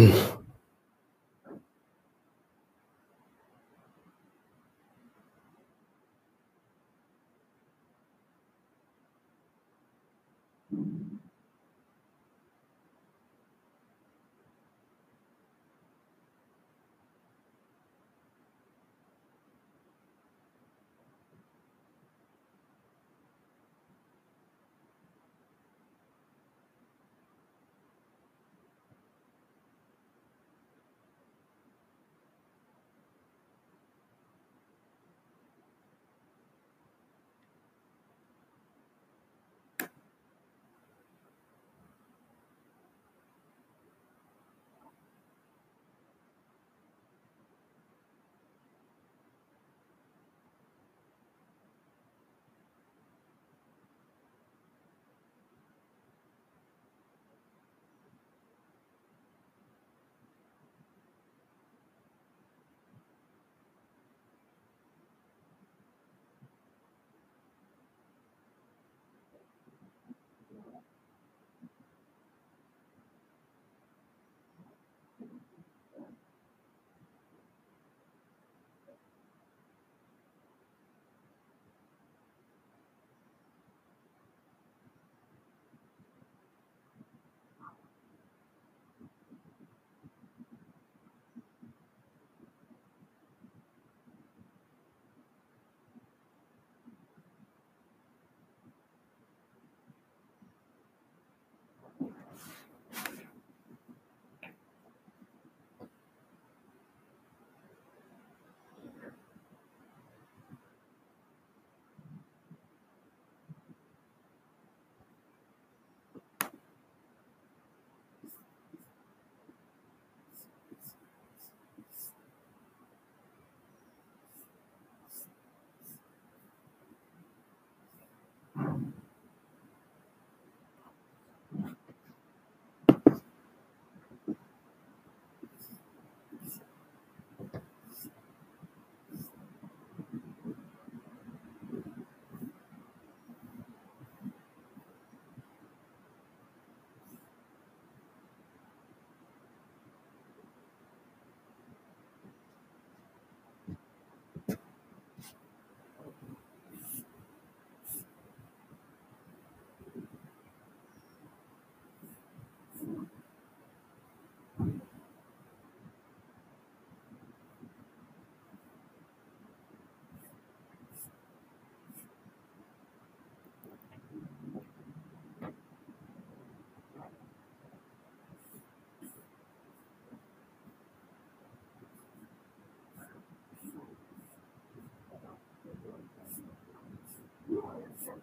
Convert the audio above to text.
음. 음.